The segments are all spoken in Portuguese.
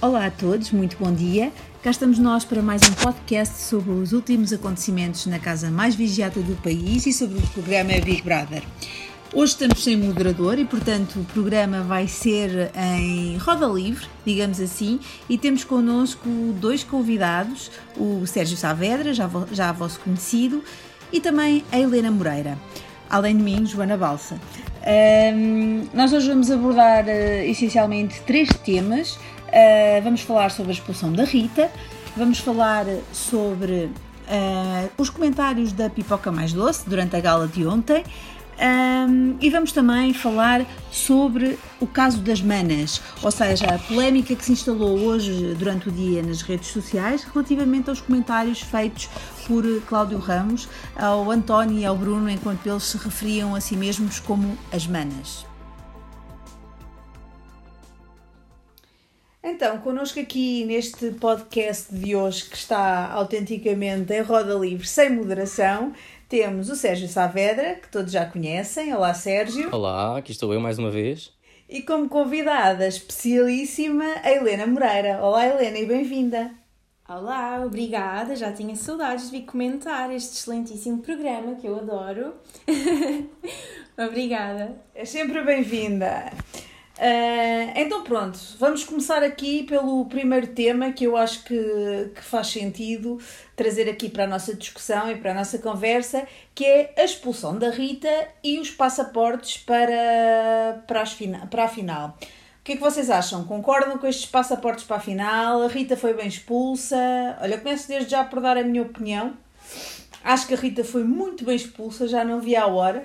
Olá a todos, muito bom dia. Cá estamos nós para mais um podcast sobre os últimos acontecimentos na casa mais vigiada do país e sobre o programa Big Brother. Hoje estamos sem moderador e, portanto, o programa vai ser em roda livre, digamos assim, e temos connosco dois convidados, o Sérgio Saavedra, já, já vosso conhecido, e também a Helena Moreira, além de mim, Joana Balsa. Um, nós hoje vamos abordar uh, essencialmente três temas. Uh, vamos falar sobre a expulsão da Rita, vamos falar sobre uh, os comentários da Pipoca Mais Doce durante a gala de ontem. Um, e vamos também falar sobre o caso das manas, ou seja, a polémica que se instalou hoje durante o dia nas redes sociais relativamente aos comentários feitos por Cláudio Ramos ao António e ao Bruno enquanto eles se referiam a si mesmos como as manas. Então, connosco aqui neste podcast de hoje que está autenticamente em roda livre, sem moderação, temos o Sérgio Saavedra, que todos já conhecem. Olá, Sérgio. Olá, aqui estou eu mais uma vez. E como convidada especialíssima, a Helena Moreira. Olá, Helena, e bem-vinda. Olá, obrigada. Já tinha saudades de vir comentar este excelentíssimo programa que eu adoro. obrigada. É sempre bem-vinda. Uh, então pronto, vamos começar aqui pelo primeiro tema que eu acho que, que faz sentido trazer aqui para a nossa discussão e para a nossa conversa, que é a expulsão da Rita e os passaportes para, para, as para a final. O que é que vocês acham? Concordam com estes passaportes para a final? A Rita foi bem expulsa? Olha, começo desde já por dar a minha opinião. Acho que a Rita foi muito bem expulsa, já não vi a hora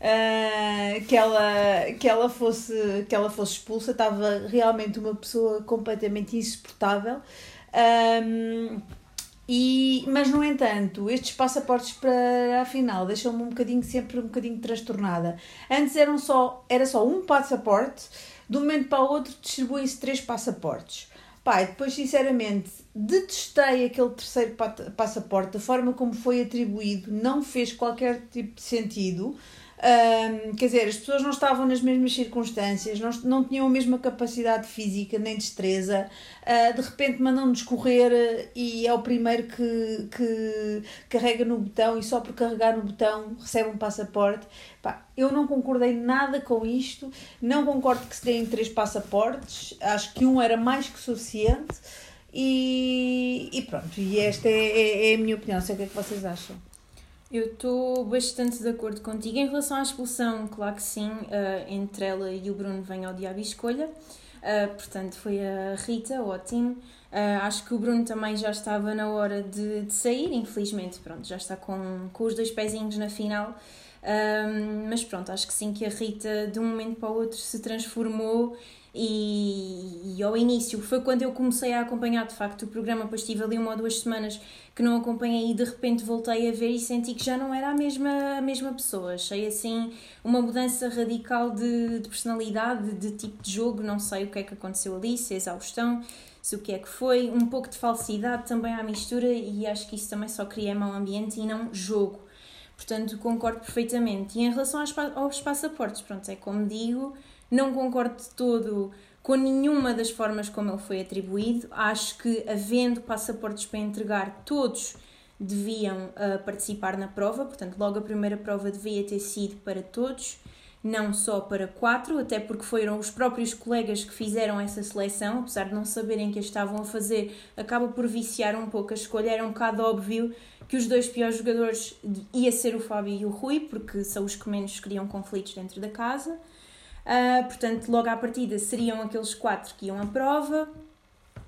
uh, que, ela, que, ela fosse, que ela fosse expulsa. Estava realmente uma pessoa completamente insuportável. Um, e, mas, no entanto, estes passaportes para a final deixam-me um bocadinho, sempre um bocadinho transtornada. Antes eram só, era só um passaporte, de um momento para o outro distribuem-se três passaportes. Pai, depois sinceramente detestei aquele terceiro passaporte, a forma como foi atribuído não fez qualquer tipo de sentido. Um, quer dizer, as pessoas não estavam nas mesmas circunstâncias, não, não tinham a mesma capacidade física nem destreza. Uh, de repente mandam-nos correr e é o primeiro que, que carrega no botão e só por carregar no botão recebe um passaporte. Pá, eu não concordei nada com isto, não concordo que se deem três passaportes, acho que um era mais que suficiente. E, e pronto, e esta é, é, é a minha opinião, sei o que é que vocês acham. Eu estou bastante de acordo contigo. Em relação à expulsão, claro que sim, uh, entre ela e o Bruno vem ao diabo e escolha. Uh, portanto, foi a Rita, ótimo. Uh, acho que o Bruno também já estava na hora de, de, sair, infelizmente, pronto, já está com, com os dois pezinhos na final. mas pronto, acho que sim que a Rita de um momento para o outro se transformou e, e, ao início foi quando eu comecei a acompanhar de facto o programa, depois tive ali uma ou duas semanas que não acompanhei e de repente voltei a ver e senti que já não era a mesma, a mesma pessoa. Achei assim uma mudança radical de, de personalidade, de, de tipo de jogo, não sei o que é que aconteceu ali, se é exaustão, se o que é que foi, um pouco de falsidade também à mistura e acho que isso também só cria mau ambiente e não jogo. Portanto, concordo perfeitamente. E em relação aos, aos passaportes, pronto, é como digo, não concordo de todo com nenhuma das formas como ele foi atribuído. Acho que, havendo passaportes para entregar, todos deviam uh, participar na prova, portanto, logo a primeira prova devia ter sido para todos, não só para quatro, até porque foram os próprios colegas que fizeram essa seleção, apesar de não saberem que estavam a fazer, acaba por viciar um pouco a escolha. Era um bocado óbvio que os dois piores jogadores ia ser o Fábio e o Rui, porque são os que menos criam conflitos dentro da casa. Uh, portanto, logo à partida seriam aqueles quatro que iam à prova.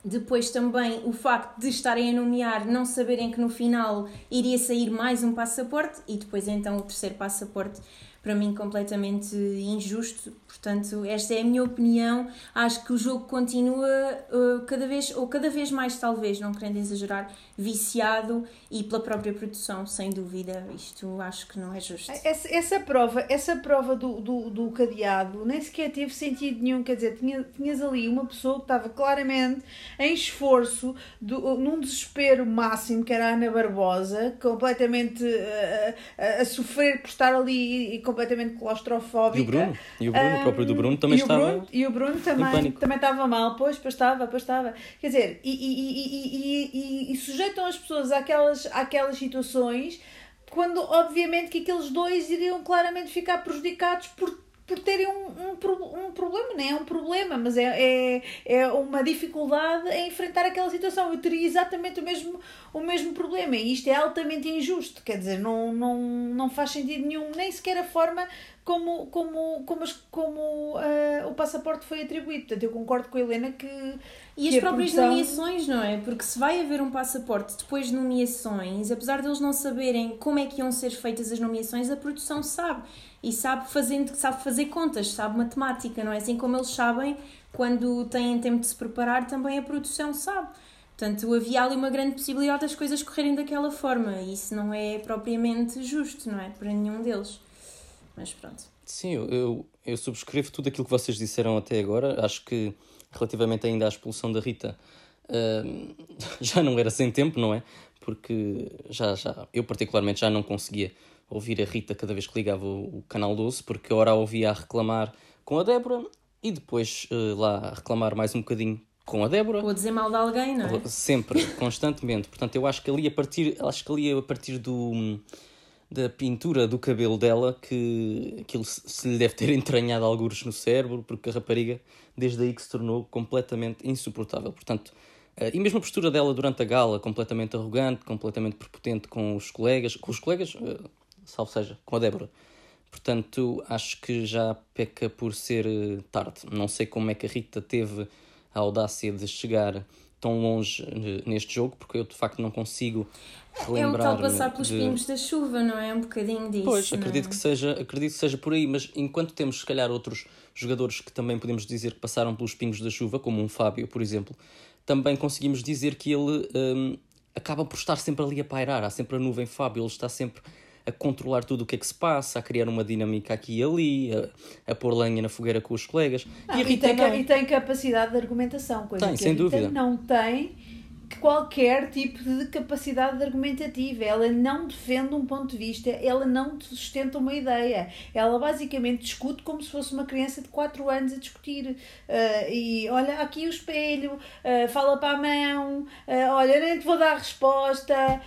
Depois também o facto de estarem a nomear, não saberem que no final iria sair mais um passaporte e depois então o terceiro passaporte para mim completamente injusto. Portanto, esta é a minha opinião. Acho que o jogo continua uh, cada vez, ou cada vez mais, talvez, não querendo exagerar, viciado e pela própria produção, sem dúvida. Isto acho que não é justo. Essa, essa prova, essa prova do, do, do, cadeado nem sequer teve sentido nenhum. Quer dizer, tinha, tinhas ali uma pessoa que estava claramente em esforço, do, num desespero máximo, que era a Ana Barbosa, completamente uh, a, a, sofrer por estar ali e, completamente claustrofóbica. E o Bruno, e o, Bruno, um, o próprio do Bruno também e estava. Bruno, e o Bruno também, também estava mal, pois, pois estava, pois estava. Quer dizer, e, e, e, e, sujeitam as pessoas àquelas, àquelas situações quando obviamente que aqueles dois iriam claramente ficar prejudicados por por terem um, um, um problema, não é? Um problema, mas é, é, é uma dificuldade em enfrentar aquela situação. Eu teria exatamente o mesmo, o mesmo problema. E isto é altamente injusto, quer dizer, não, não, não faz sentido nenhum, nem sequer a forma como, como, como, como uh, o passaporte foi atribuído. Portanto, eu concordo com a Helena que. E que as próprias produção... nomeações, não é? Porque se vai haver um passaporte depois de nomeações, apesar deles não saberem como é que iam ser feitas as nomeações, a produção sabe. E sabe, fazendo, sabe fazer contas, sabe matemática, não é? Assim como eles sabem, quando têm tempo de se preparar, também a produção sabe. Portanto, havia ali uma grande possibilidade das coisas correrem daquela forma. E isso não é propriamente justo, não é? Para nenhum deles. Mas pronto. Sim, eu, eu subscrevo tudo aquilo que vocês disseram até agora. Acho que, relativamente ainda à expulsão da Rita, uh, já não era sem tempo, não é? Porque já, já, eu, particularmente, já não conseguia ouvir a Rita cada vez que ligava o, o canal 12, porque ora a ouvia a reclamar com a Débora e depois uh, lá a reclamar mais um bocadinho com a Débora. Ou dizer mal de alguém, não é? Sempre, constantemente. Portanto, eu acho que ali a partir, acho que ali a partir do da pintura do cabelo dela que aquilo se lhe deve ter entranhado algures no cérebro, porque a rapariga desde aí que se tornou completamente insuportável. Portanto, uh, e mesmo a postura dela durante a gala, completamente arrogante, completamente prepotente com os colegas, com os colegas, uh, salvo seja, com a Débora. Portanto, acho que já peca por ser uh, tarde. Não sei como é que a Rita teve a audácia de chegar tão longe neste jogo, porque eu de facto não consigo é o tal passar pelos de... pingos da chuva, não é? Um bocadinho disso. Pois, acredito, é? que seja, acredito que seja por aí, mas enquanto temos, se calhar, outros jogadores que também podemos dizer que passaram pelos pingos da chuva, como um Fábio, por exemplo, também conseguimos dizer que ele um, acaba por estar sempre ali a pairar. Há sempre a nuvem Fábio, ele está sempre a controlar tudo o que é que se passa, a criar uma dinâmica aqui e ali, a, a pôr lenha na fogueira com os colegas. Ah, e, e, tem, e, tem, capacidade de argumentação, coisa tem, que sem a Rita dúvida. não tem qualquer tipo de capacidade argumentativa. Ela não defende um ponto de vista, ela não sustenta uma ideia. Ela basicamente discute como se fosse uma criança de 4 anos a discutir. Uh, e olha aqui o espelho, uh, fala para a mão, uh, olha, nem te vou dar resposta,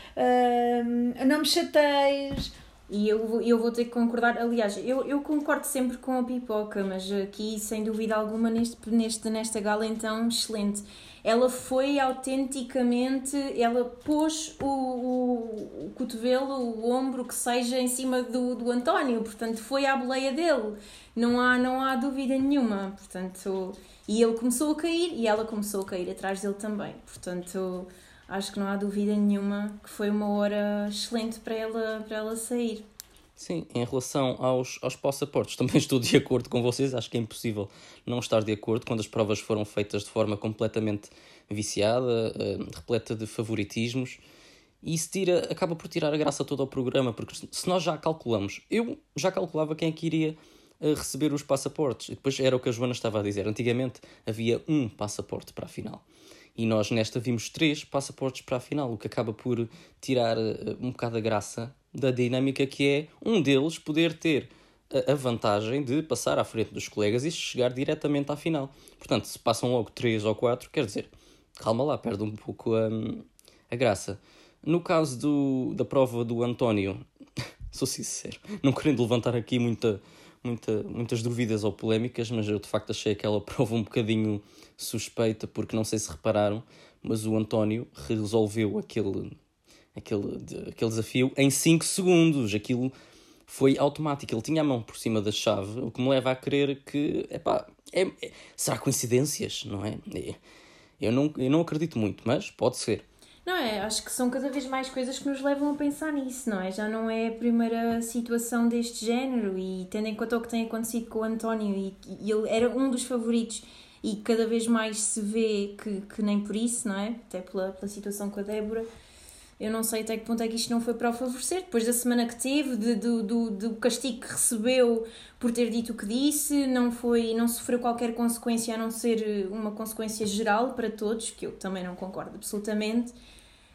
não me chateias. E eu, eu vou ter que concordar, aliás, eu, eu concordo sempre com a pipoca, mas aqui, sem dúvida alguma, neste, neste, nesta gala, então, excelente ela foi autenticamente, ela pôs o, o, o, cotovelo, o ombro, que seja, em cima do, do António, portanto foi à boleia dele, não há, não há dúvida nenhuma, portanto, e ele começou a cair e ela começou a cair atrás dele também, portanto acho que não há dúvida nenhuma que foi uma hora excelente para ela, para ela sair. Sim, em relação aos, aos passaportes, também estou de acordo com vocês. Acho que é impossível não estar de acordo quando as provas foram feitas de forma completamente viciada, uh, repleta de favoritismos. E isso tira, acaba por tirar a graça toda ao programa, porque se nós já calculamos, eu já calculava quem é que iria uh, receber os passaportes. E depois era o que a Joana estava a dizer. Antigamente havia um passaporte para a final. E nós nesta vimos três passaportes para a final, o que acaba por tirar uh, um bocado a graça da dinâmica que é um deles poder ter a vantagem de passar à frente dos colegas e chegar diretamente à final. Portanto, se passam logo três ou quatro, quer dizer, calma lá, perde um pouco a, a graça. No caso do, da prova do António, sou sincero, não querendo levantar aqui muita, muita, muitas dúvidas ou polémicas, mas eu de facto achei aquela prova um bocadinho suspeita, porque não sei se repararam, mas o António resolveu aquele aquele, aquele desafio em 5 segundos. Aquilo foi automático. Ele tinha a mão por cima da chave, o que me leva a crer que, epá, é, é, será coincidências, não é? é? Eu não, eu não acredito muito, mas pode ser. Não é? Acho que são cada vez mais coisas que nos levam a pensar nisso, não é? Já não é a primeira situação deste género e tendo em conta o que tem acontecido com o António e, e ele era um dos favoritos e cada vez mais se vê que, que nem por isso, não é? Até pela, pela situação com a Débora eu não sei até que ponto é que isto não foi para o favorecer, depois da semana que teve, de, do, do, do castigo que recebeu por ter dito o que disse, não foi, não sofreu qualquer consequência a não ser uma consequência geral para todos, que eu também não concordo absolutamente.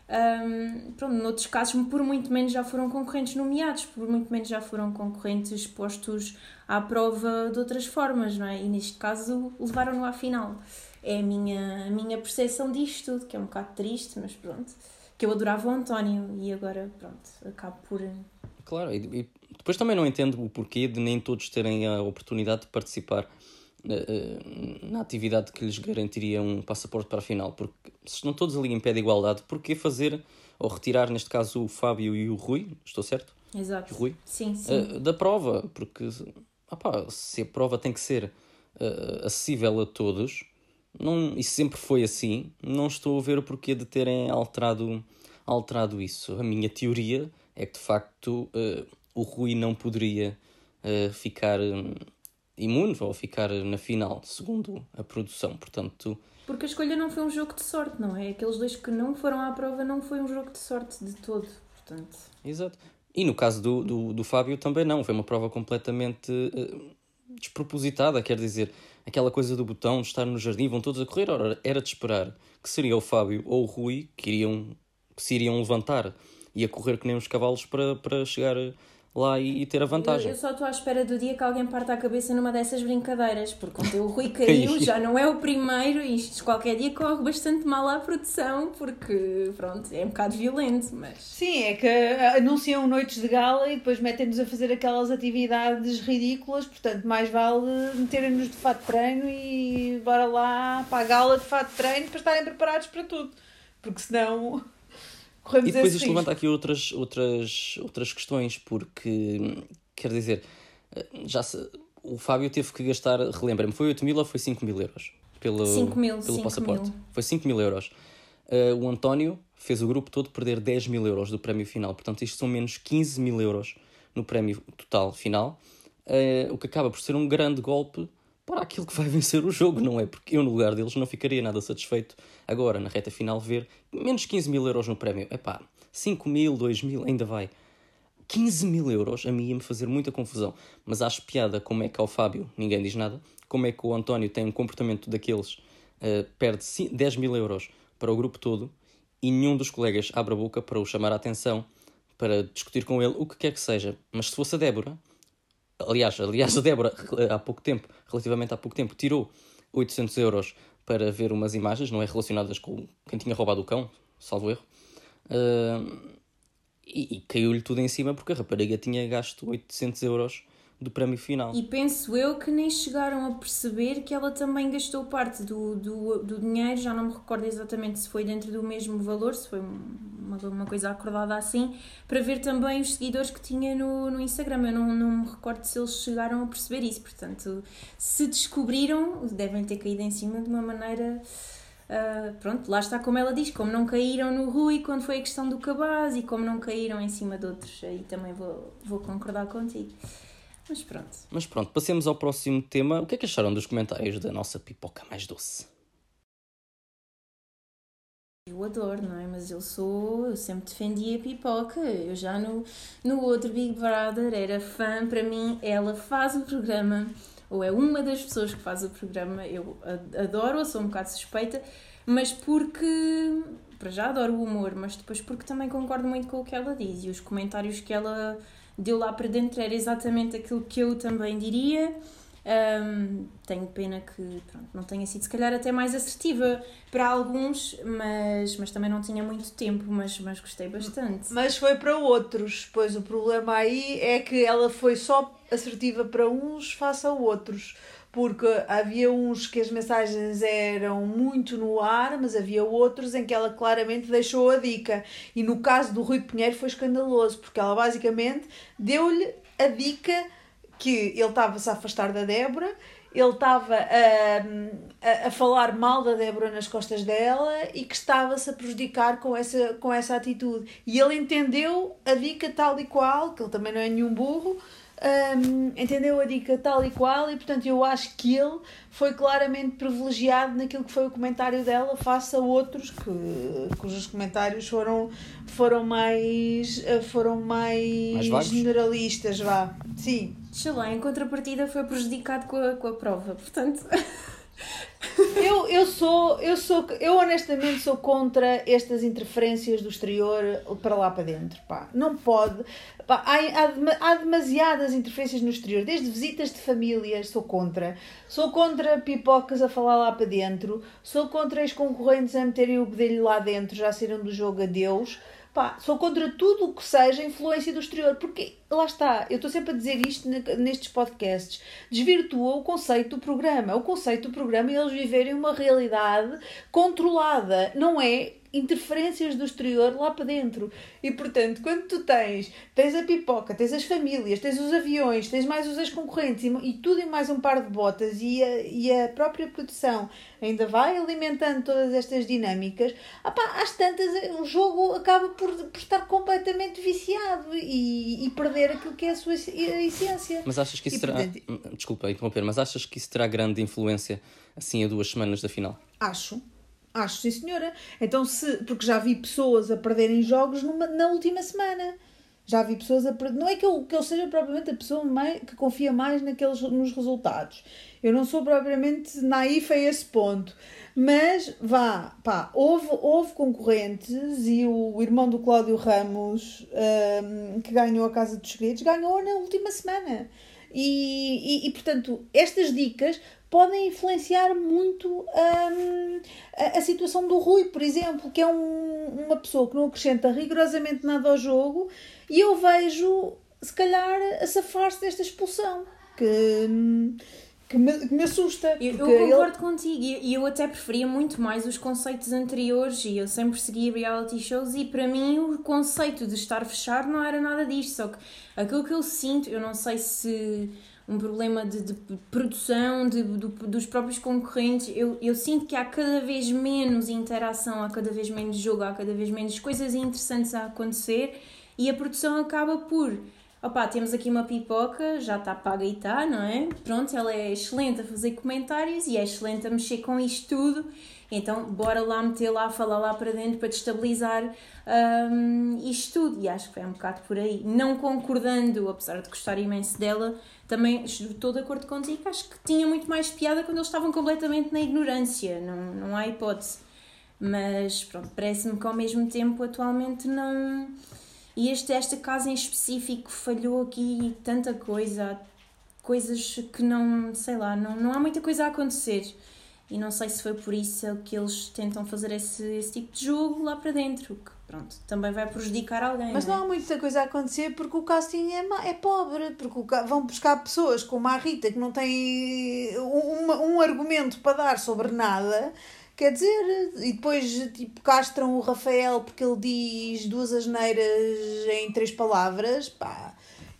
Um, pronto, noutros casos, por muito menos já foram concorrentes nomeados, por muito menos já foram concorrentes postos à prova de outras formas, não é? E neste caso levaram-no à final. É a minha, a minha percepção disto tudo, que é um bocado triste, mas pronto. Que eu adorava o António e agora, pronto, acabo por. Claro, e, e depois também não entendo o porquê de nem todos terem a oportunidade de participar uh, na atividade que lhes garantiria um passaporte para a final, porque se estão todos ali em pé de igualdade, porquê fazer ou retirar, neste caso, o Fábio e o Rui, estou certo? Exato. O Rui? Sim, sim. Da prova, porque opá, se a prova tem que ser uh, acessível a todos, não, e sempre foi assim, não estou a ver o porquê de terem alterado, alterado isso. A minha teoria é que de facto uh, o Rui não poderia uh, ficar um, imune ou ficar na final, segundo a produção. Portanto. Porque a escolha não foi um jogo de sorte, não é? Aqueles dois que não foram à prova não foi um jogo de sorte de todo. Portanto. Exato. E no caso do, do, do Fábio também não, foi uma prova completamente uh, despropositada, quer dizer, aquela coisa do botão de estar no jardim, vão todos a correr, ora, era de esperar que seria o Fábio ou o Rui que, iriam, que se iriam levantar e a correr que nem os cavalos para, para chegar lá e, e ter a vantagem. Eu, eu só estou à espera do dia que alguém parta a cabeça numa dessas brincadeiras, porque ontem o Rui caiu, já não é o primeiro, e isto qualquer dia corre bastante mal à produção, porque pronto, é um bocado violento, mas. Sim, é que anunciam noites de gala e depois metem-nos a fazer aquelas atividades ridículas, portanto, mais vale meterem-nos de fato de treino e bora lá para a gala de fato de treino para estarem preparados para tudo, porque senão Corremos e depois isto levanta aqui outras, outras, outras questões, porque, quer dizer, já se, o Fábio teve que gastar, relembra-me, foi 8 mil ou foi 5 mil euros? Pelo, 5 mil, pelo 5 passaporte. Mil. Foi 5 mil euros. Uh, o António fez o grupo todo perder 10 mil euros do prémio final, portanto, isto são menos 15 mil euros no prémio total final, uh, o que acaba por ser um grande golpe para aquilo que vai vencer o jogo, não é? Porque eu, no lugar deles, não ficaria nada satisfeito agora, na reta final, ver menos 15 mil euros no prémio. É pá, 5 mil, 2 mil, ainda vai. 15 mil euros a mim ia-me fazer muita confusão. Mas acho piada como é que ao Fábio ninguém diz nada, como é que o António tem um comportamento daqueles, uh, perde 10 mil euros para o grupo todo e nenhum dos colegas abre a boca para o chamar a atenção, para discutir com ele o que quer que seja. Mas se fosse a Débora, Aliás, aliás, a Débora, há pouco tempo, relativamente há pouco tempo, tirou 800 euros para ver umas imagens, não é relacionadas com quem tinha roubado o cão, salvo erro. Uh, e, e caiu-lhe tudo em cima porque a rapariga tinha gasto 800 euros do prémio final. E penso eu que nem chegaram a perceber que ela também gastou parte do, do, do dinheiro, já não me recordo exatamente se foi dentro do mesmo valor, se foi uma, uma coisa acordada assim, para ver também os seguidores que tinha no, no Instagram. Eu não, não me recordo se eles chegaram a perceber isso, portanto, se descobriram, devem ter caído em cima de uma maneira. Uh, pronto, lá está como ela diz, como não caíram no Rui quando foi a questão do cabaz e como não caíram em cima de outros, aí também vou, vou concordar contigo. Mas pronto. Mas pronto, passemos ao próximo tema. O que é que acharam dos comentários da nossa pipoca mais doce? Eu adoro, não é? Mas eu sou. Eu sempre defendi a pipoca. Eu já no, no outro Big Brother era fã. Para mim, ela faz o programa, ou é uma das pessoas que faz o programa. Eu adoro, sou um bocado suspeita, mas porque. Para já adoro o humor, mas depois porque também concordo muito com o que ela diz e os comentários que ela deu lá para dentro era exatamente aquilo que eu também diria. Um, tenho pena que pronto, não tenha sido, se calhar, até mais assertiva para alguns, mas, mas também não tinha muito tempo, mas, mas gostei bastante. Mas foi para outros, pois o problema aí é que ela foi só assertiva para uns face a outros porque havia uns que as mensagens eram muito no ar, mas havia outros em que ela claramente deixou a dica. E no caso do Rui Pinheiro foi escandaloso, porque ela basicamente deu-lhe a dica que ele estava-se a afastar da Débora, ele estava a, a, a, falar mal da Débora nas costas dela e que estava-se a prejudicar com essa, com essa atitude. E ele entendeu a dica tal e qual, que ele também não é nenhum burro, um, entendeu a dica tal e qual e portanto eu acho que ele foi claramente privilegiado naquilo que foi o comentário dela face a outros que, cujos comentários foram foram mais foram mais, mais generalistas vá. Sim. Sei lá em contrapartida foi prejudicado com a, com a prova portanto eu, eu sou eu sou, eu honestamente sou contra estas interferências do exterior para lá para dentro, pá. Não pode. Pá, há, há, há demasiadas interferências no exterior, desde visitas de famílias, sou contra. Sou contra pipocas a falar lá para dentro. Sou contra os concorrentes a meterem o bedelho lá dentro, já saíram do jogo a Deus. Pá, sou contra tudo o que seja influência do exterior, porque lá está, eu estou sempre a dizer isto nestes podcasts, desvirtua o conceito do programa. O conceito do programa é eles viverem uma realidade controlada, não é interferências do exterior lá para dentro. E portanto, quando tu tens, tens a pipoca, tens as famílias, tens os aviões, tens mais os ex-concorrentes e, e, tudo em mais um par de botas e a, e a própria produção ainda vai alimentando todas estas dinâmicas, apá, às tantas o jogo acaba por, por estar completamente viciado e, e perder aquilo que é a sua essência. Mas achas que isso e, terá. Portanto... Desculpa interromper, mas achas que isso terá grande influência assim a duas semanas da final? Acho Acho, sim, senhora. Então, se. Porque já vi pessoas a perderem jogos numa, na última semana. Já vi pessoas a perder. Não é que eu, que eu seja propriamente a pessoa mais, que confia mais naqueles, nos resultados. Eu não sou propriamente naifa a esse ponto. Mas, vá, pá, houve, houve concorrentes e o irmão do Cláudio Ramos, um, que ganhou a Casa dos Segredos, ganhou na última semana. E, e, e, portanto, estas dicas podem influenciar muito um, a, a, situação do Rui, por exemplo, que é um, uma pessoa que não acrescenta rigorosamente nada ao jogo, e eu vejo, se calhar, a safar-se desta expulsão. Que, que me, que me assusta. Eu, eu concordo ele... contigo e eu até preferia muito mais os conceitos anteriores e eu sempre segui reality shows e para mim o conceito de estar fechado não era nada disto, só que aquilo que eu sinto, eu não sei se um problema de, de produção de, de, dos próprios concorrentes. Eu, eu sinto que há cada vez menos interação, há cada vez menos jogo, há cada vez menos coisas interessantes a acontecer e a produção acaba por. Opá, temos aqui uma pipoca, já está paga e está, não é? Pronto, ela é excelente a fazer comentários e é excelente a mexer com isto tudo então, bora lá meter lá, falar lá para dentro para destabilizar um, isto tudo. E acho que foi um bocado por aí. Não concordando, apesar de gostar imenso dela, também estou de acordo contigo. Acho que tinha muito mais piada quando eles estavam completamente na ignorância. Não, não há hipótese. Mas, pronto, parece-me que ao mesmo tempo, atualmente, não. E este, esta casa em específico falhou aqui tanta coisa, coisas que não, sei lá, não, não há muita coisa a acontecer. E não sei se foi por isso que eles tentam fazer esse, esse tipo de jogo lá para dentro, que pronto, também vai prejudicar alguém. Mas não, é? há muita coisa a acontecer porque o casting é, é pobre, porque o, vão buscar pessoas como a Rita que não tem um, um argumento para dar sobre nada. Quer dizer, e depois tipo, castram o Rafael porque ele diz duas asneiras em três palavras, pá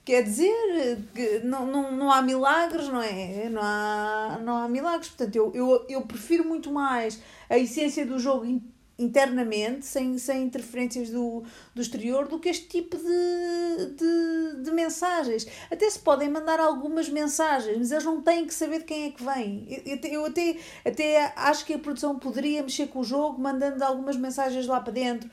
Quer dizer que não, não, não há milagres, não é? Não há, não há milagres. Portanto, eu, eu, eu prefiro muito mais a essência do jogo internamente, sem, sem interferências do, do exterior, do que este tipo de, de, de mensagens. Até se podem mandar algumas mensagens, mas eles não têm que saber de quem é que vem. Eu, eu até, até acho que a produção poderia mexer com o jogo, mandando algumas mensagens lá para dentro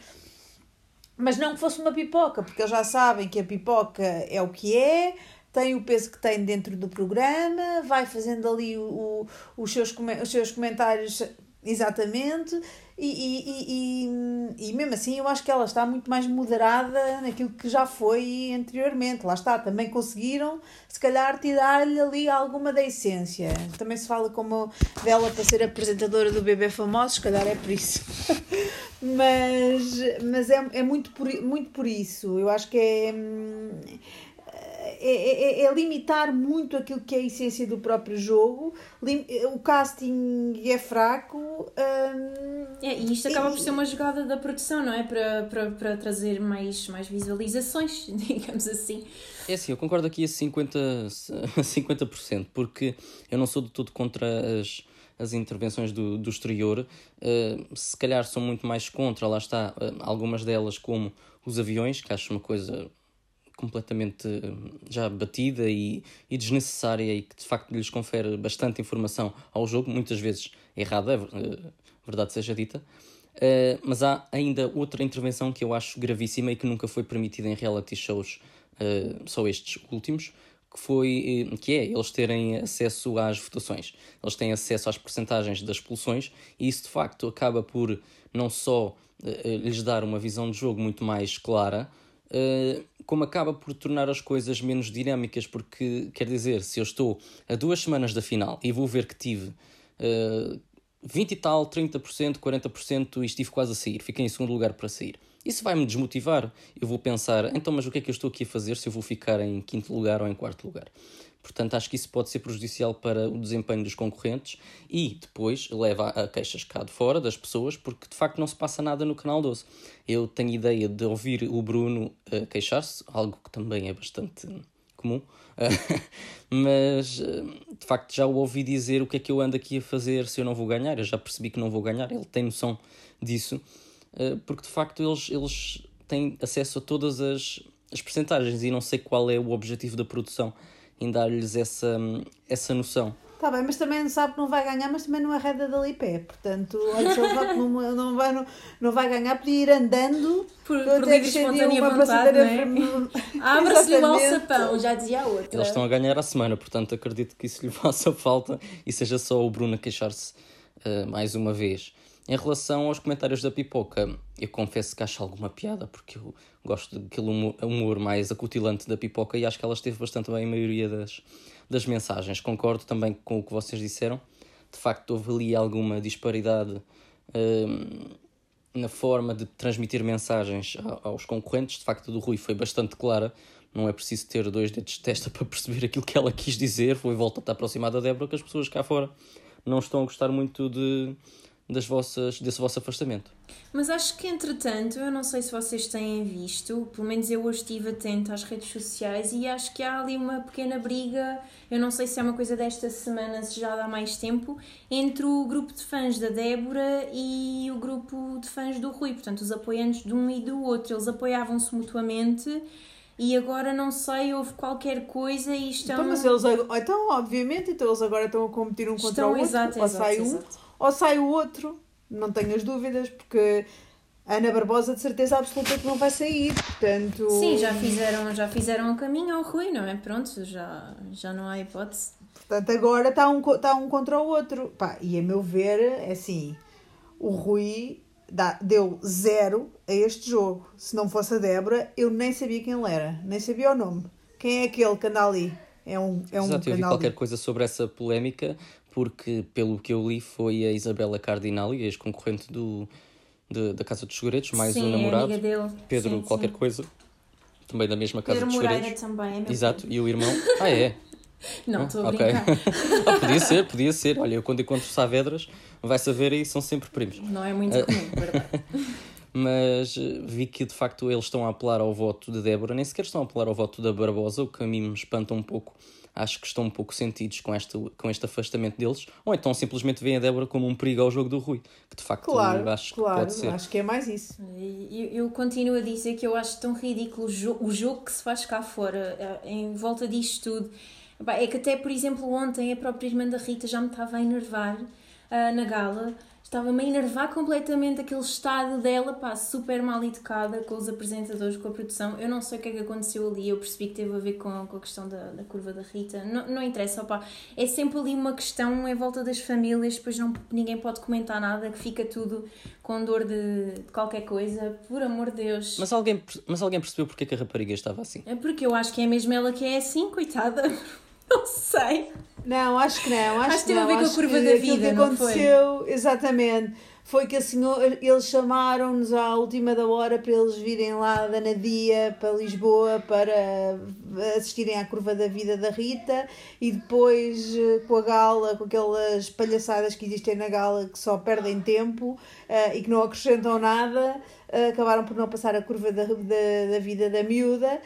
mas não que fosse uma pipoca, porque eles já sabem que a pipoca é o que é, tem o peso que tem dentro do programa, vai fazendo ali o, o os, seus, os seus comentários exatamente, e, e, e, e, mesmo assim eu acho que ela está muito mais moderada naquilo que já foi anteriormente. Lá está, também conseguiram se calhar tirar-lhe ali alguma da essência. Também se fala como dela para ser apresentadora do Bebê Famoso, se calhar é por isso. mas mas é, é muito, por, muito por isso. Eu acho que é hum, é, é, é, limitar muito aquilo que é a essência do próprio jogo. O casting é fraco. Hum, é, e isto acaba e, por ser uma jogada da produção, não é? Para, para, para trazer mais, mais visualizações, digamos assim. É assim, eu concordo aqui a 50%, 50% porque eu não sou de tudo contra as, as intervenções do, do exterior. Uh, se calhar são muito mais contra, lá está, uh, algumas delas, como os aviões, que acho uma coisa completamente hum, já batida e, e desnecessária e que de facto lhes confere bastante informação ao jogo, muitas vezes errada, é verdade seja dita. Uh, mas há ainda outra intervenção que eu acho gravíssima e que nunca foi permitida em reality shows, uh, só estes últimos, que foi eh, que é eles terem acesso às votações. Eles têm acesso às percentagens das expulsões e isso de facto acaba por não só uh, lhes dar uma visão de jogo muito mais clara, como acaba por tornar as coisas menos dinâmicas, porque quer dizer, se eu estou a duas semanas da final e vou ver que tive uh, 20 e tal, 30%, 40% e estive quase a sair, fiquei em segundo lugar para sair. Isso vai-me desmotivar. Eu vou pensar, então, mas o que é que eu estou aqui a fazer se eu vou ficar em quinto lugar ou em quarto lugar? Portanto, acho que isso pode ser prejudicial para o desempenho dos concorrentes e depois leva a queixas cá de fora das pessoas, porque de facto não se passa nada no Canal 12. Eu tenho ideia de ouvir o Bruno uh, queixar-se, algo que também é bastante comum, mas uh, de facto já o ouvi dizer o que é que eu ando aqui a fazer se eu não vou ganhar. Eu já percebi que não vou ganhar, ele tem noção disso, uh, porque de facto eles, eles têm acesso a todas as, as percentagens e não sei qual é o objetivo da produção em dar-lhes essa, essa noção. Está bem, mas também sabe que não vai ganhar, mas também não é reda dali pé. Portanto, olha, se ele não, não, vai, não, não vai ganhar, podia ir andando. Por, por livre espontânea vontade, não é? Abra-se-lhe o alçapão, já dizia a outra. Eles estão a ganhar a semana, portanto acredito que isso lhe faça falta e seja só o Bruno a queixar-se uh, mais uma vez. Em relação aos comentários da pipoca, eu confesso que acho alguma piada, porque eu gosto daquele humor, mais acutilante da pipoca e acho que ela esteve bastante bem a maioria das, das mensagens. Concordo também com o que vocês disseram. De facto, houve ali alguma disparidade hum, na forma de transmitir mensagens aos concorrentes. De facto, do Rui foi bastante clara. Não é preciso ter dois dedos de testa para perceber aquilo que ela quis dizer. Foi volta a aproximada da Débora, que as pessoas cá fora não estão a gostar muito de das vossas, desse vosso afastamento. Mas acho que, entretanto, eu não sei se vocês têm visto, pelo menos eu hoje estive atento às redes sociais e acho que há ali uma pequena briga, eu não sei se é uma coisa desta semana, se já dá mais tempo, entre o grupo de fãs da Débora e o grupo de fãs do Rui, portanto, os apoiantes de um e do outro. Eles apoiavam-se mutuamente e agora não sei, houve qualquer coisa e estão. Então, mas eles, então, obviamente, então eles agora estão a competir um contra estão, o outro, exato, exato, sai um. Exato ou sai o outro, não tenho as dúvidas, porque Ana Barbosa de certeza absoluta que não vai sair, portanto... Sim, já fizeram, já fizeram o caminho ao Rui, não é? Pronto, já, já não há hipótese. Portanto, agora está um, está um contra o outro. Pá, e a meu ver, é assim, o Rui dá, deu zero a este jogo. Se não fosse a Débora, eu nem sabia quem ele era, nem sabia o nome. Quem é aquele que anda ali? É um, é um Exato, eu vi qualquer coisa sobre essa polémica, porque, pelo que eu li, foi a Isabela Cardinali, ex-concorrente do, de, da Casa dos Segredos, mais sim, um namorado, Pedro sim, qualquer sim. coisa, também da mesma Casa Pedro dos Moreira Segredos. também, é Exato, e o irmão. Ah, é? Não, estou ah, a okay. brincar. ah, podia ser, podia ser. Olha, eu quando encontro Saavedras, vai saber e são sempre primos. Não é muito comum, verdade. Mas eh, vi que de facto eles estão a apelar ao voto de Débora, nem sequer estão a apelar ao voto da Barbosa, o que a mim me espanta um pouco acho que estão um pouco sentidos com este, com este afastamento deles, ou então simplesmente veem a Débora como um perigo ao jogo do Rui, que de facto claro, acho claro, que pode ser. Acho que é mais isso. Eu, eu continuo a dizer que eu acho tão ridículo o, jo o jogo que se faz cá fora, eh, em volta disto tudo. É que até, por exemplo, ontem a própria irmã da Rita já me estava a enervar uh, na gala estava-me a enervar completamente aquele estado dela, pá, super mal educada com os apresentadores, com a produção. Eu não sei o que é que aconteceu ali, eu percebi que teve a ver com, com a questão da, da curva da Rita. Não, não interessa, pá, é sempre ali uma questão em volta das famílias, depois não, ninguém pode comentar nada, que fica tudo com dor de, de qualquer coisa, por amor de Deus. Mas alguém, mas alguém percebeu porque é que a rapariga estava assim? É porque eu acho que é mesmo ela que é assim, coitada. Não sei. Não, acho que não. Acho, acho que teve a ver com a curva da vida, que não aconteceu, foi? Exatamente. Foi que assim, eles chamaram-nos à última da hora para eles virem lá da Nadia para Lisboa para assistirem à curva da vida da Rita e depois eh, com a gala, com aquelas palhaçadas que existem na gala que só perdem tempo uh, e que não acrescentam nada, uh, acabaram por não passar a curva da, da, da vida da miúda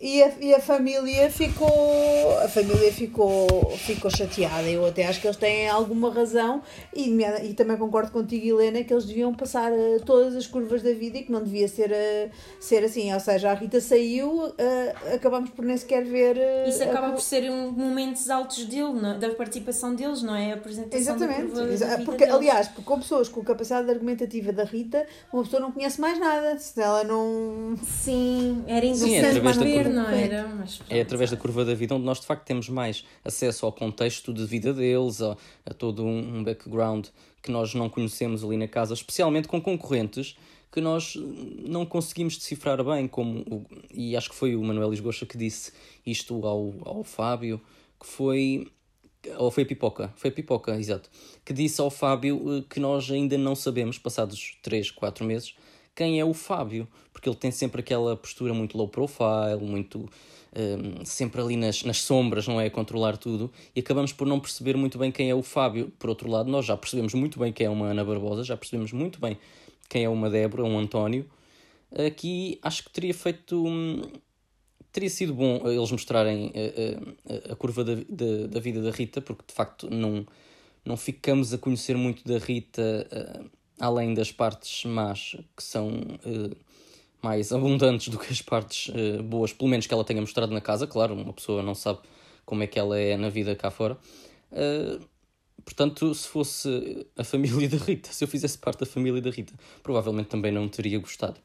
e a, e a família ficou a família ficou ficou chateada eu até acho que eles têm alguma razão e, e também concordo contigo Helena que eles deviam passar uh, todas as curvas da vida e que não devia ser uh, ser assim ou seja a Rita saiu uh, acabamos por nem sequer ver isso acaba por ser um momentos altos dele não? da participação deles não é a apresentação exatamente da Exa porque deles. aliás porque com pessoas com capacidade argumentativa da Rita uma pessoa não conhece mais nada se ela não sim era interessante sim, ler, não era? Mas, é através da curva da vida onde nós de facto temos mais acesso ao contexto de vida deles, a, a todo um, um background que nós não conhecemos ali na casa, especialmente com concorrentes que nós não conseguimos decifrar bem, como o, e acho que foi o Manuel Lisgocha que disse isto ao, ao Fábio, que foi ou foi a Pipoca, foi a Pipoca, exato, que disse ao Fábio eh, que nós ainda não sabemos, passados 3, 4 meses, quem é o Fábio, porque ele tem sempre aquela postura muito low profile, muito um, sempre ali nas, nas sombras, não é? A controlar tudo, e acabamos por não perceber muito bem quem é o Fábio. Por outro lado, nós já percebemos muito bem quem é uma Ana Barbosa, já percebemos muito bem quem é uma Débora, um António. Aqui acho que teria feito. Hum, teria sido bom eles mostrarem a, a, a curva da, da, da, vida da Rita, porque de facto não, não ficamos a conhecer muito da Rita além das partes más, que são uh, mais abundantes do que as partes uh, boas, pelo menos que ela tenha mostrado na casa. Claro, uma pessoa não sabe como é que ela é na vida cá fora. portanto, se fosse a família da Rita, se eu fizesse parte da família da Rita, provavelmente também não teria gostado.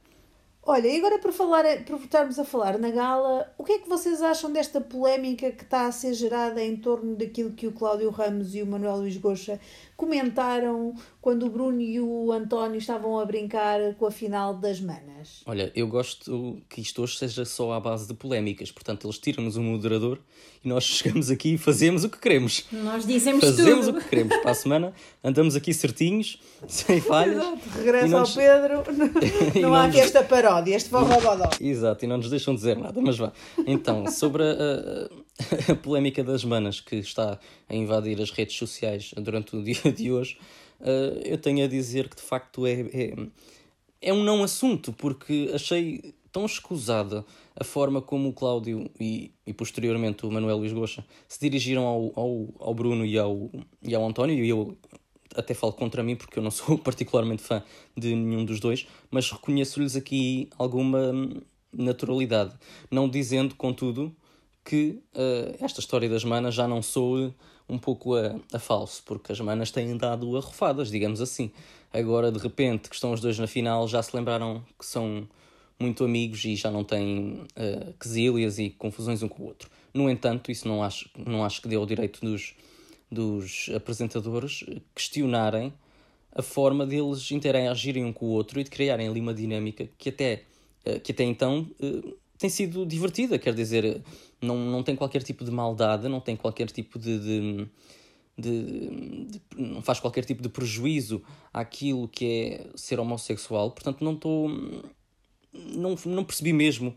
Olha, e agora por, falar, por estarmos a falar na gala, o que é que vocês acham desta polémica que está a ser gerada em torno daquilo que o Cláudio Ramos e o Manuel Luís Goxa comentaram quando o Bruno e o António estavam a brincar com a final das manas? Olha, eu gosto que isto hoje seja só à base de polémicas. Portanto, eles tiram-nos um moderador e nós chegamos aqui e fazemos o que queremos. Nós dizemos fazemos tudo. o que queremos. Para a semana andamos aqui certinhos, sem falhas. Exato. Regressa ao Pedro. Não, não há aqui esta paródia, este forró Exato, e não nos deixam dizer nada, mas vá. Então, sobre a, a, a polémica das manas que está a invadir as redes sociais durante o dia de hoje, uh, eu tenho a dizer que de facto é, é, é um não assunto, porque achei tão escusada a forma como o Cláudio e, e posteriormente o Manuel Luís Goxa se dirigiram ao, ao, ao Bruno e ao, e ao António, e eu até falo contra mim porque eu não sou particularmente fã de nenhum dos dois, mas reconheço-lhes aqui alguma naturalidade. Não dizendo, contudo, que uh, esta história das manas já não sou um pouco a, a falso, porque as manas têm dado arrofadas, digamos assim. Agora, de repente, que estão os dois na final, já se lembraram que são muito amigos e já não têm uh, quesílias e confusões um com o outro. No entanto, isso não acho, não acho que dê ao direito dos, dos apresentadores questionarem a forma deles interagirem um com o outro e de criarem ali uma dinâmica que até, uh, que até então uh, tem sido divertida, quer dizer, não, não tem qualquer tipo de maldade, não tem qualquer tipo de, de, de, de não faz qualquer tipo de prejuízo àquilo que é ser homossexual, portanto não estou não, não percebi mesmo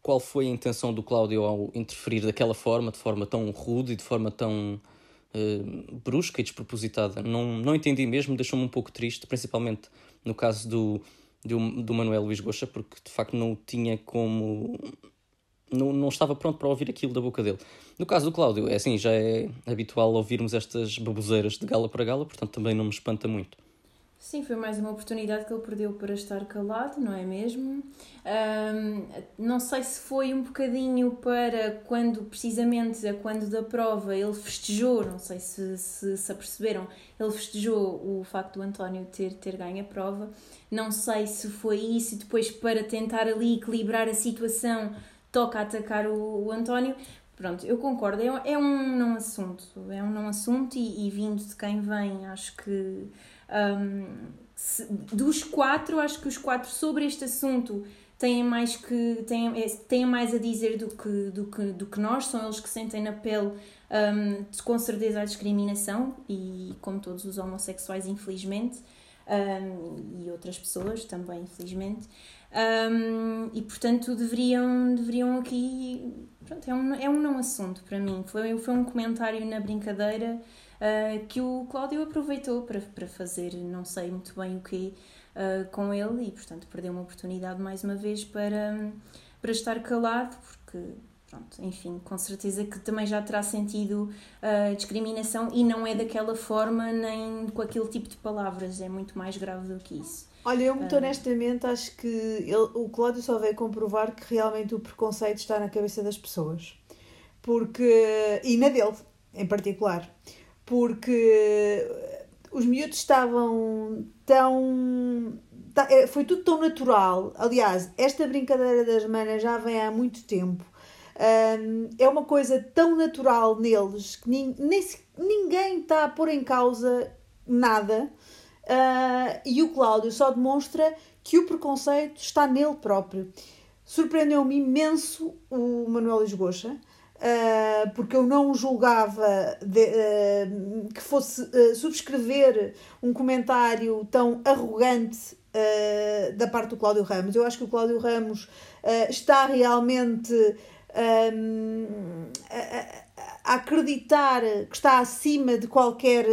qual foi a intenção do Cláudio ao interferir daquela forma, de forma tão rude e de forma tão uh, brusca e despropositada. Não, não entendi mesmo, deixou-me um pouco triste, principalmente no caso do, do, do Manuel Luís Goxa, porque de facto não tinha como. Não, não estava pronto para ouvir aquilo da boca dele. No caso do Cláudio, é assim, já é habitual ouvirmos estas baboseiras de gala para gala, portanto também não me espanta muito. Sim, foi mais uma oportunidade que ele perdeu para estar calado, não é mesmo? Um, não sei se foi um bocadinho para quando, precisamente, quando da prova, ele festejou, não sei se, se, se aperceberam, ele festejou o facto do António ter, ter ganho a prova. Não sei se foi isso e depois para tentar ali equilibrar a situação, toca atacar o, o António. Pronto, eu concordo, é, é um não assunto, é um não assunto e, e vindo de quem vem, acho que um, se, dos quatro, acho que os quatro sobre este assunto têm mais que têm, é, têm mais a dizer do que, do, que, do que nós, são eles que sentem na pele um, com certeza a discriminação e como todos os homossexuais infelizmente um, e outras pessoas também infelizmente. Um, e portanto deveriam, deveriam aqui pronto, é, um, é um não assunto para mim. Foi, foi um comentário na brincadeira uh, que o Cláudio aproveitou para, para fazer não sei muito bem o que uh, com ele e, portanto, perdeu uma oportunidade mais uma vez para, para estar calado, porque, pronto, enfim, com certeza que também já terá sentido uh, discriminação e não é daquela forma nem com aquele tipo de palavras, é muito mais grave do que isso. Olha, eu muito honestamente acho que ele, o Cláudio só veio comprovar que realmente o preconceito está na cabeça das pessoas. Porque. e na dele, em particular porque os miúdos estavam tão. É, foi tudo tão natural. Aliás, esta brincadeira das manas já vem há muito tempo. É uma coisa tão natural neles que nem, ninguém está a pôr em causa nada. Uh, e o Cláudio só demonstra que o preconceito está nele próprio. Surpreendeu-me imenso o Manuel Esgocha, uh, porque eu não julgava de, uh, que fosse uh, subscrever um comentário tão arrogante da parte do Cláudio Ramos. Eu acho que o Cláudio Ramos está realmente. Um, a acreditar que está acima de qualquer,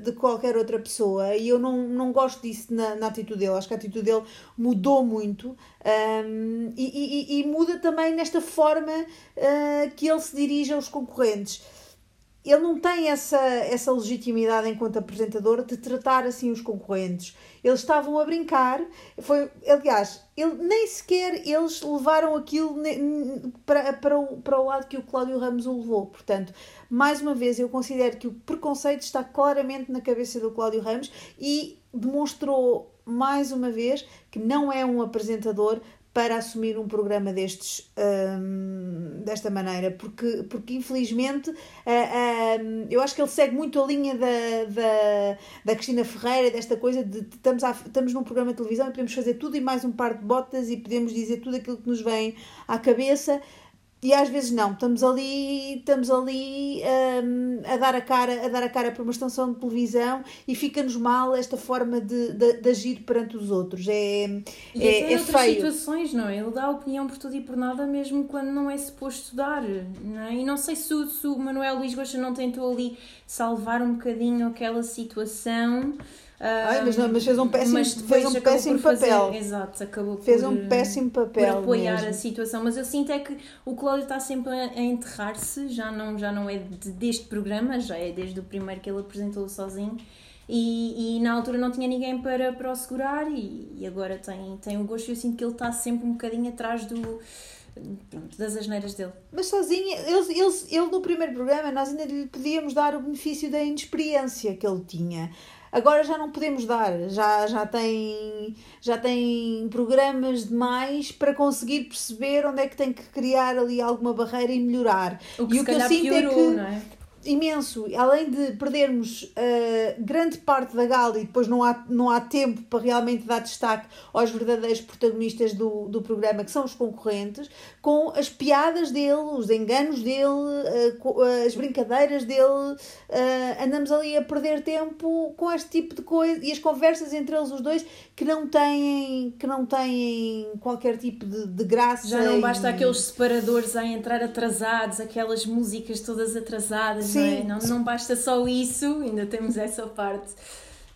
de qualquer outra pessoa e eu não, não gosto disso na, na atitude dele. Acho que a atitude dele mudou muito um, e, e, e, muda também nesta forma uh, que ele se dirige aos concorrentes ele não tem essa, essa legitimidade enquanto apresentador de tratar assim os concorrentes. Eles estavam a brincar, foi, aliás, ele, nem sequer eles levaram aquilo para, para, o, para o lado que o Cláudio Ramos o levou. Portanto, mais uma vez, eu considero que o preconceito está claramente na cabeça do Cláudio Ramos e demonstrou mais uma vez que não é um apresentador para assumir um programa destes um, desta maneira, porque, porque infelizmente uh, eu acho que ele segue muito a linha da, da, da Cristina Ferreira, desta coisa de, de estamos, estamos num programa de televisão e podemos fazer tudo e mais um par de botas e podemos dizer tudo aquilo que nos vem à cabeça e às vezes não, estamos ali, estamos ali um, a, dar a, cara, a dar a cara para uma estação de televisão e fica-nos mal esta forma de, de, de, agir perante os outros. É, e é, até é outras feio. situações, não é? Ele dá opinião por tudo e por nada, mesmo quando não é suposto dar. Não é? E não sei se o, se o Manuel Luís Gosta não tentou ali salvar um bocadinho aquela situação. Ai, mas, não, mas fez um péssimo, fez um péssimo papel. Fazer, exato, acabou fez por, um péssimo papel por apoiar mesmo. a situação. Mas eu sinto é que o Cláudio está sempre a, enterrar-se, já não, já não é de, deste programa, já é desde o primeiro que ele apresentou sozinho. E, e na altura não tinha ninguém para, para o segurar e, e agora tem, tem o gosto. Eu sinto que ele está sempre um bocadinho atrás do, Pronto, das asneiras dele. Mas sozinho, ele, ele, ele no primeiro programa, nós ainda lhe podíamos dar o benefício da inexperiência que ele tinha. Agora já não podemos dar, já, já, tem, já tem programas demais para conseguir perceber onde é que tem que criar ali alguma barreira e melhorar. O que e o que eu sinto piorou, é que. Imenso. Além de perdermos uh, grande parte da gala e depois não há, não há tempo para realmente dar destaque aos verdadeiros protagonistas do, do programa, que são os concorrentes, com as piadas dele, os enganos dele, uh, as brincadeiras dele. Uh, andamos ali a perder tempo com este tipo de coisa e as conversas entre eles os dois que não têm, que não têm qualquer tipo de, de graça. Já não basta e... aqueles separadores a entrar atrasados, aquelas músicas todas atrasadas Sim. Não é? Não, não basta só isso, ainda temos essa parte.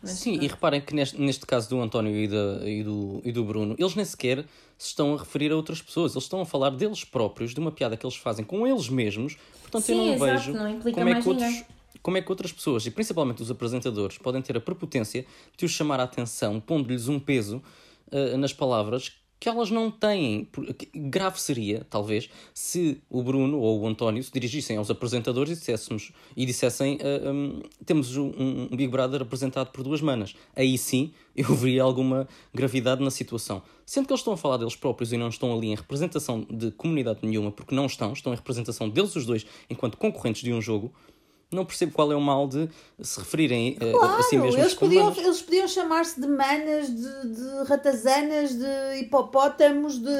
Mas, Sim, e reparem que neste, neste caso do António e, da, e, do, e do Bruno, eles nem sequer se estão a referir a outras pessoas, eles estão a falar deles próprios, de uma piada que eles fazem com eles mesmos, portanto Sim, eu não exato, vejo não como é que outros. Ninguém. Como é que outras pessoas, e principalmente os apresentadores, podem ter a prepotência de os chamar a atenção, pondo-lhes um peso uh, nas palavras que elas não têm. Grave seria, talvez, se o Bruno ou o António se dirigissem aos apresentadores e dissessemos e dissessem uh, um, temos um, um, Big Brother apresentado por duas manas. Aí sim eu veria alguma gravidade na situação. Sendo que eles estão a falar deles próprios e não estão ali em representação de comunidade nenhuma, porque não estão, estão em representação deles os dois enquanto concorrentes de um jogo não percebo qual é o mal de se referirem claro, a, a si mesmos eles podiam, eles podiam chamar-se de manas, de, de ratazanas, de hipopótamos, de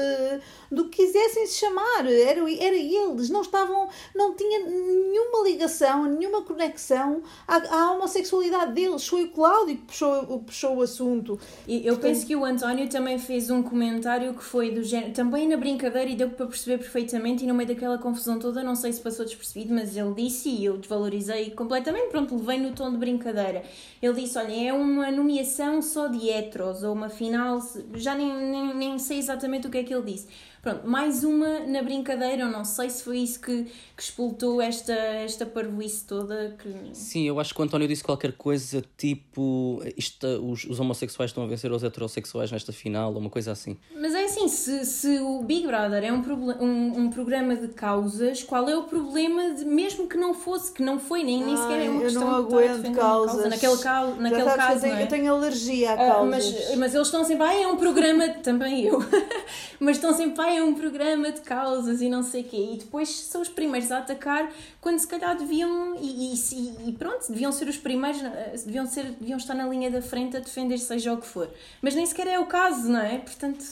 do que quisessem se chamar. Era, era eles, não estavam, não tinha nenhuma ligação, nenhuma conexão à, à homossexualidade deles. Foi o Cláudio que puxou, puxou o assunto. E eu penso que o António também fez um comentário que foi do género, também na brincadeira e deu para perceber perfeitamente e no meio daquela confusão toda, não sei se passou despercebido, mas ele disse e eu desvalorizei completamente, pronto, levei no tom de brincadeira. Ele disse, olha, é uma nomeação só de heteros, ou uma final, já nem, nem, nem sei exatamente o que é que ele disse Pronto, mais uma na brincadeira, eu não sei se foi isso que, que expultou esta, esta parvoíce toda. Que... Sim, eu acho que o António disse qualquer coisa tipo isto, os, os homossexuais estão a vencer os heterossexuais nesta final, ou uma coisa assim. Mas é assim, se, se o Big Brother é um, um, um programa de causas, qual é o problema de, mesmo que não fosse, que não foi, nem, nem sequer é uma questão eu não aguento causas. Causa. Naquele, cal, naquele caso. Eu, é? eu tenho alergia a causas. Uh, mas, mas eles estão sempre, ah, é um programa, também eu, mas estão sempre, ah, é um programa de causas e não sei o quê. E depois são os primeiros a atacar quando se calhar deviam, e, e, e pronto, deviam ser os primeiros, eh, deviam, ser, deviam estar na linha da frente a defender seja o que for. Mas nem sequer é o caso, não é? Portanto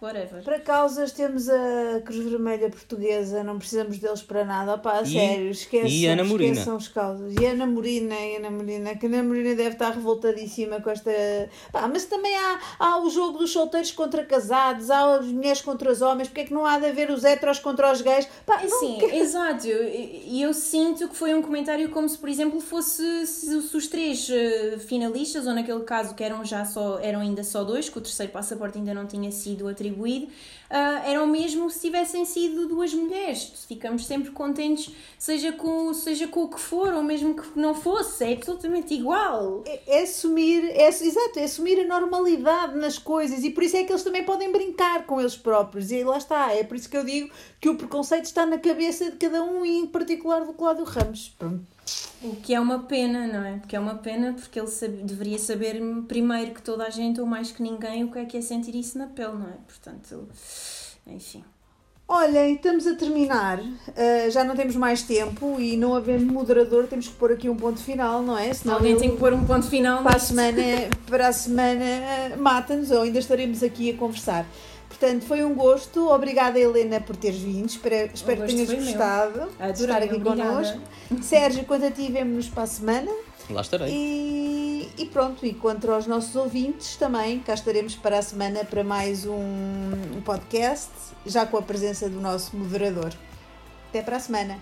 whatever. Para causas temos a Cruz Vermelha Portuguesa, não precisamos deles para nada. Opá, a e, sério, esqueçam, e Ana Morina. esqueçam os causas. E Ana Morina, e Ana Morina, que a Ana Morina deve estar revoltadíssima com esta. Pá, mas também há, há o jogo dos solteiros contra casados, há as mulheres contra os homens, porque é que não há de haver os heteros contra os gays? Pá, Sim, quer... exato. E eu, eu sinto que foi um comentário como se, por exemplo, fosse se, se os três uh, finalistas, ou naquele caso que eram já só, eram ainda só dois, que o terceiro passaporte ainda não tinha sido atribuído atribuído, uh, eram mesmo se tivessem sido duas mulheres. Ficamos sempre contentes, seja com, seja com o que for, ou mesmo que não fosse, é absolutamente igual. É, é assumir, é, exato, é assumir a normalidade nas coisas e por isso é que eles também podem brincar com eles próprios. E lá está, é por isso que eu digo que o preconceito está na cabeça de cada um e em particular do Cláudio Ramos. Pronto. O que é uma pena, não é? Porque é uma pena porque ele sabe, deveria saber primeiro que toda a gente, ou mais que ninguém, o que é que é sentir isso na pele, não é? Portanto, enfim. Olha, estamos a terminar, uh, já não temos mais tempo e não havendo moderador temos que pôr aqui um ponto final, não é? Senão Alguém tem que pôr um ponto final. Para a semana, para a semana mata-nos ou ainda estaremos aqui a conversar. Portanto, foi um gosto. Obrigada, Helena, por teres vindo. Espero, espero que tenhas gostado de estar aqui obrigada. connosco. Sérgio, quanto a ti, vemo-nos para a semana. Lá estarei. E, e, pronto, e quanto aos nossos ouvintes, também cá estaremos para a semana para mais um, um podcast, já com a presença do nosso moderador. Até para a semana.